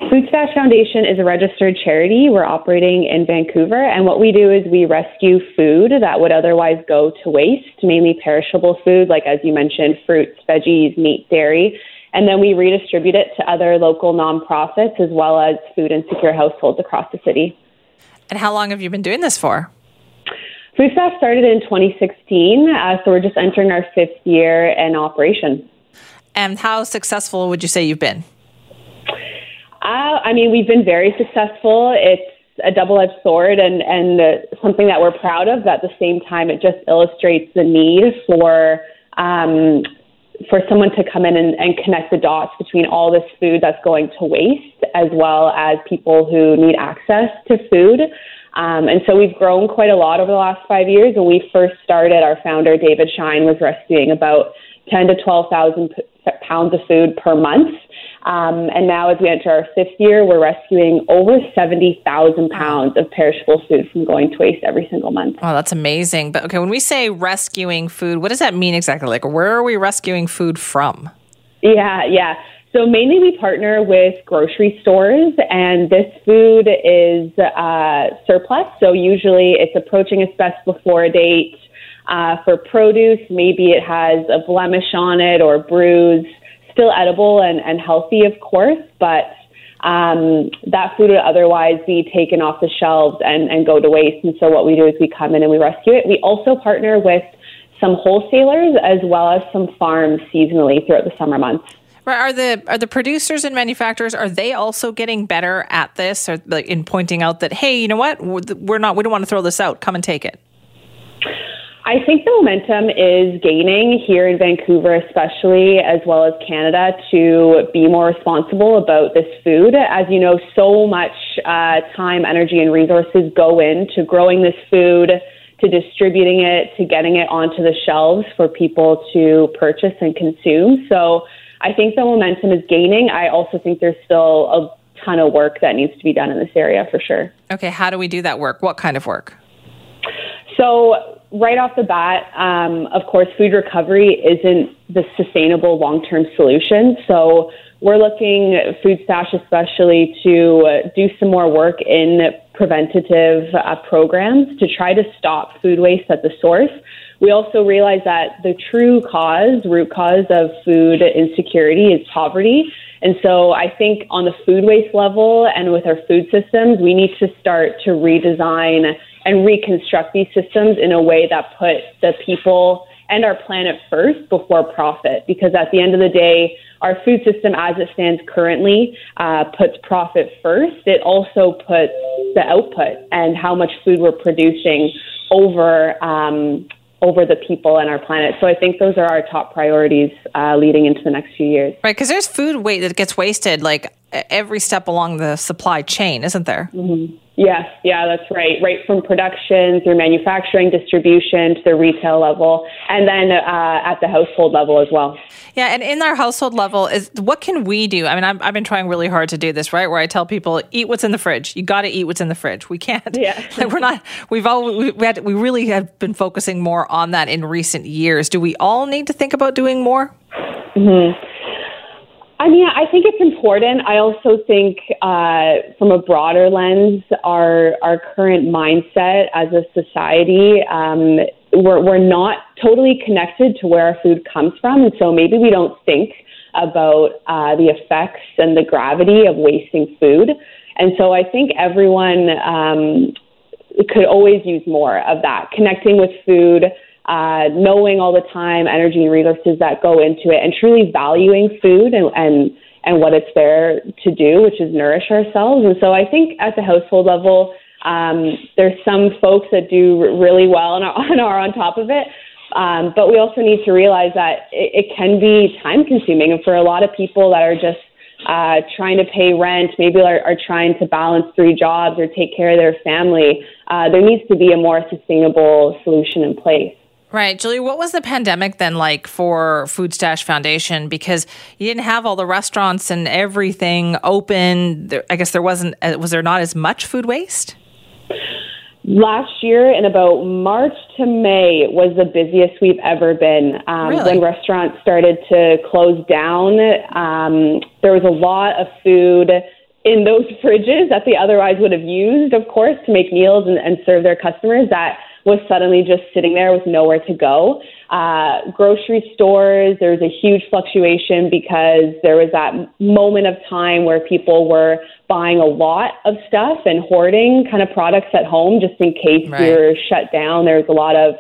Speaker 12: Food Stash Foundation is a registered charity. We're operating in Vancouver, and what we do is we rescue food that would otherwise go to waste, mainly perishable food, like as you mentioned, fruits, veggies, meat, dairy and then we redistribute it to other local nonprofits as well as food insecure households across the city.
Speaker 2: And how long have you been doing this for?
Speaker 12: Food Stash started in 2016, uh, so we're just entering our fifth year in operation.
Speaker 2: And how successful would you say you've been?
Speaker 12: Uh, I mean, we've been very successful. It's a double-edged sword and, and uh, something that we're proud of. But at the same time, it just illustrates the need for um, for someone to come in and, and connect the dots between all this food that's going to waste as well as people who need access to food. Um, and so we've grown quite a lot over the last five years. When we first started, our founder, David Shine, was rescuing about 10 to 12,000 p- pounds of food per month. Um, and now, as we enter our fifth year, we're rescuing over 70,000 pounds of perishable food from going to waste every single month.
Speaker 2: Oh, that's amazing. But okay, when we say rescuing food, what does that mean exactly? Like, where are we rescuing food from?
Speaker 12: Yeah, yeah. So mainly we partner with grocery stores, and this food is uh, surplus. So usually it's approaching its best before date. Uh, for produce, maybe it has a blemish on it or bruise. Still edible and, and healthy, of course, but um, that food would otherwise be taken off the shelves and, and go to waste. And so what we do is we come in and we rescue it. We also partner with some wholesalers as well as some farms seasonally throughout the summer months.
Speaker 2: Right. Are the are the producers and manufacturers are they also getting better at this, or in pointing out that hey, you know what, we're not we don't want to throw this out. Come and take it.
Speaker 12: I think the momentum is gaining here in Vancouver, especially as well as Canada, to be more responsible about this food. As you know, so much uh, time, energy, and resources go into growing this food, to distributing it, to getting it onto the shelves for people to purchase and consume. So I think the momentum is gaining. I also think there's still a ton of work that needs to be done in this area for sure.
Speaker 2: Okay, how do we do that work? What kind of work?
Speaker 12: So right off the bat, um, of course, food recovery isn't the sustainable long term solution. So we're looking, Food Stash especially, to do some more work in preventative uh, programs to try to stop food waste at the source. We also realize that the true cause, root cause of food insecurity is poverty. And so I think on the food waste level and with our food systems, we need to start to redesign and reconstruct these systems in a way that put the people and our planet first before profit. Because at the end of the day, our food system as it stands currently uh, puts profit first. It also puts the output and how much food we're producing over um, over the people and our planet. So I think those are our top priorities uh, leading into the next few years.
Speaker 2: Right, because there's food weight that gets wasted like every step along the supply chain, isn't there?
Speaker 12: Mm-hmm. Yes, yeah, that's right. Right from production through manufacturing, distribution to the retail level, and then uh, at the household level as well.
Speaker 2: Yeah, and in our household level, is what can we do? I mean, i have been trying really hard to do this, right? Where I tell people, eat what's in the fridge. You got to eat what's in the fridge. We can't.
Speaker 12: Yeah,
Speaker 2: like we're not. We've all we, we, had, we really have been focusing more on that in recent years. Do we all need to think about doing more?
Speaker 12: Mm-hmm. I mean, I think it's important. I also think, uh, from a broader lens, our our current mindset as a society, um, we're we're not totally connected to where our food comes from, and so maybe we don't think about uh, the effects and the gravity of wasting food. And so I think everyone um, could always use more of that, connecting with food uh, knowing all the time, energy, and resources that go into it, and truly valuing food and, and and what it's there to do, which is nourish ourselves. And so I think at the household level, um, there's some folks that do really well and are, and are on top of it. Um, but we also need to realize that it, it can be time consuming. And for a lot of people that are just uh, trying to pay rent, maybe are, are trying to balance three jobs or take care of their family, uh, there needs to be a more sustainable solution in place.
Speaker 2: Right. Julie, what was the pandemic then like for Food Stash Foundation? Because you didn't have all the restaurants and everything open. I guess there wasn't, uh, was there not as much food waste?
Speaker 12: Last year, in about March to May, was the busiest we've ever been. Um,
Speaker 2: really?
Speaker 12: When restaurants started to close down, um, there was a lot of food in those fridges that they otherwise would have used, of course, to make meals and, and serve their customers that was suddenly just sitting there with nowhere to go. Uh, grocery stores, there was a huge fluctuation because there was that moment of time where people were buying a lot of stuff and hoarding kind of products at home just in case
Speaker 2: right.
Speaker 12: you're shut down. There was a lot of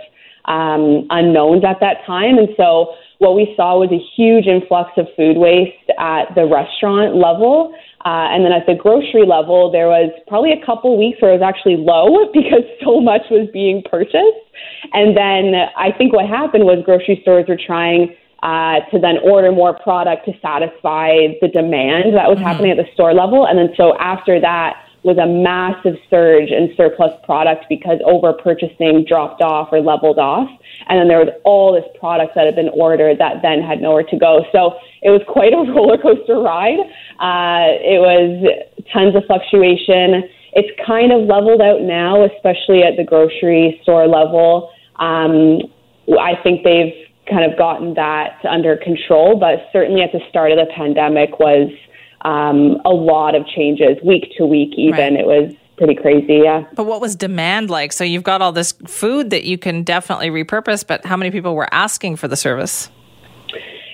Speaker 12: um, unknowns at that time. And so what we saw was a huge influx of food waste at the restaurant level. Uh, and then at the grocery level, there was probably a couple weeks where it was actually low because so much was being purchased. And then I think what happened was grocery stores were trying uh, to then order more product to satisfy the demand that was mm-hmm. happening at the store level. And then so after that was a massive surge in surplus product because over purchasing dropped off or leveled off. And then there was all this product that had been ordered that then had nowhere to go. So it was quite a roller coaster ride. Uh, it was tons of fluctuation. It's kind of leveled out now, especially at the grocery store level. Um, I think they've kind of gotten that under control, but certainly at the start of the pandemic was um, a lot of changes week to week, even. Right. It was pretty crazy, yeah.
Speaker 2: But what was demand like? So you've got all this food that you can definitely repurpose, but how many people were asking for the service?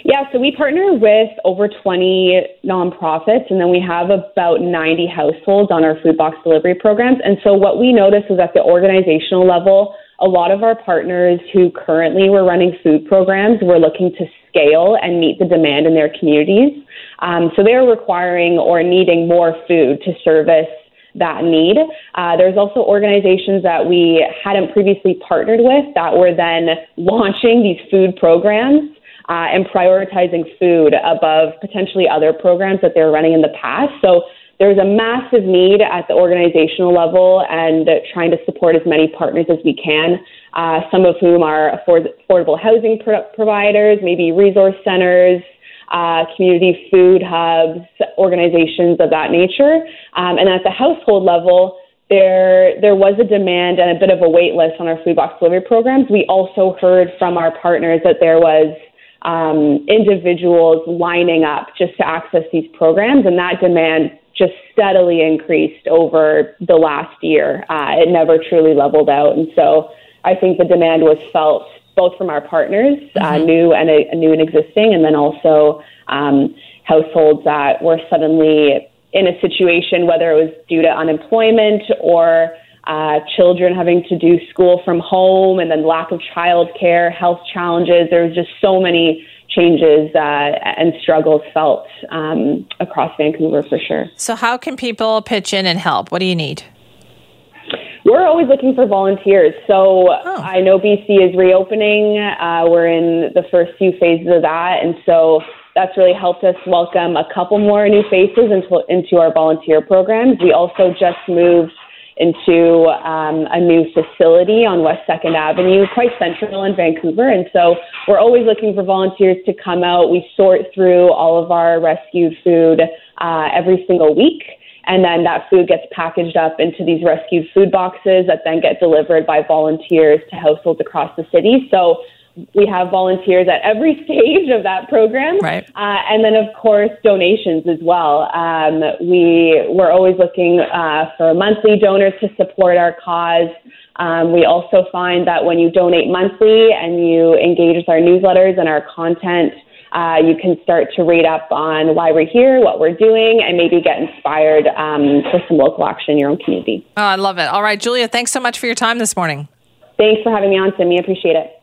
Speaker 12: Yeah, so we partner with over 20 nonprofits, and then we have about 90 households on our food box delivery programs. And so what we noticed was at the organizational level, a lot of our partners who currently were running food programs were looking to scale and meet the demand in their communities. Um, so they're requiring or needing more food to service that need. Uh, there's also organizations that we hadn't previously partnered with that were then launching these food programs. Uh, and prioritizing food above potentially other programs that they were running in the past. So there's a massive need at the organizational level and trying to support as many partners as we can, uh, some of whom are afford- affordable housing pro- providers, maybe resource centers, uh, community food hubs, organizations of that nature. Um, and at the household level, there there was a demand and a bit of a wait list on our food box delivery programs. We also heard from our partners that there was um, individuals lining up just to access these programs, and that demand just steadily increased over the last year. Uh, it never truly leveled out, and so I think the demand was felt both from our partners, uh, mm-hmm. uh, new and uh, new and existing, and then also um, households that were suddenly in a situation, whether it was due to unemployment or uh, children having to do school from home, and then lack of childcare, health challenges. There was just so many changes uh, and struggles felt um, across Vancouver for sure.
Speaker 2: So, how can people pitch in and help? What do you need?
Speaker 12: We're always looking for volunteers. So oh. I know BC is reopening. Uh, we're in the first few phases of that, and so that's really helped us welcome a couple more new faces into into our volunteer programs. We also just moved into um, a new facility on West 2nd Avenue, quite central in Vancouver. And so we're always looking for volunteers to come out. We sort through all of our rescued food uh, every single week. And then that food gets packaged up into these rescued food boxes that then get delivered by volunteers to households across the city. So we have volunteers at every stage of that program.
Speaker 2: Right.
Speaker 12: Uh, and then, of course, donations as well. Um, we, we're always looking uh, for monthly donors to support our cause. Um, we also find that when you donate monthly and you engage with our newsletters and our content, uh, you can start to read up on why we're here, what we're doing, and maybe get inspired um, for some local action in your own community.
Speaker 2: Oh, I love it. All right, Julia, thanks so much for your time this morning.
Speaker 12: Thanks for having me on, Simi. Appreciate it.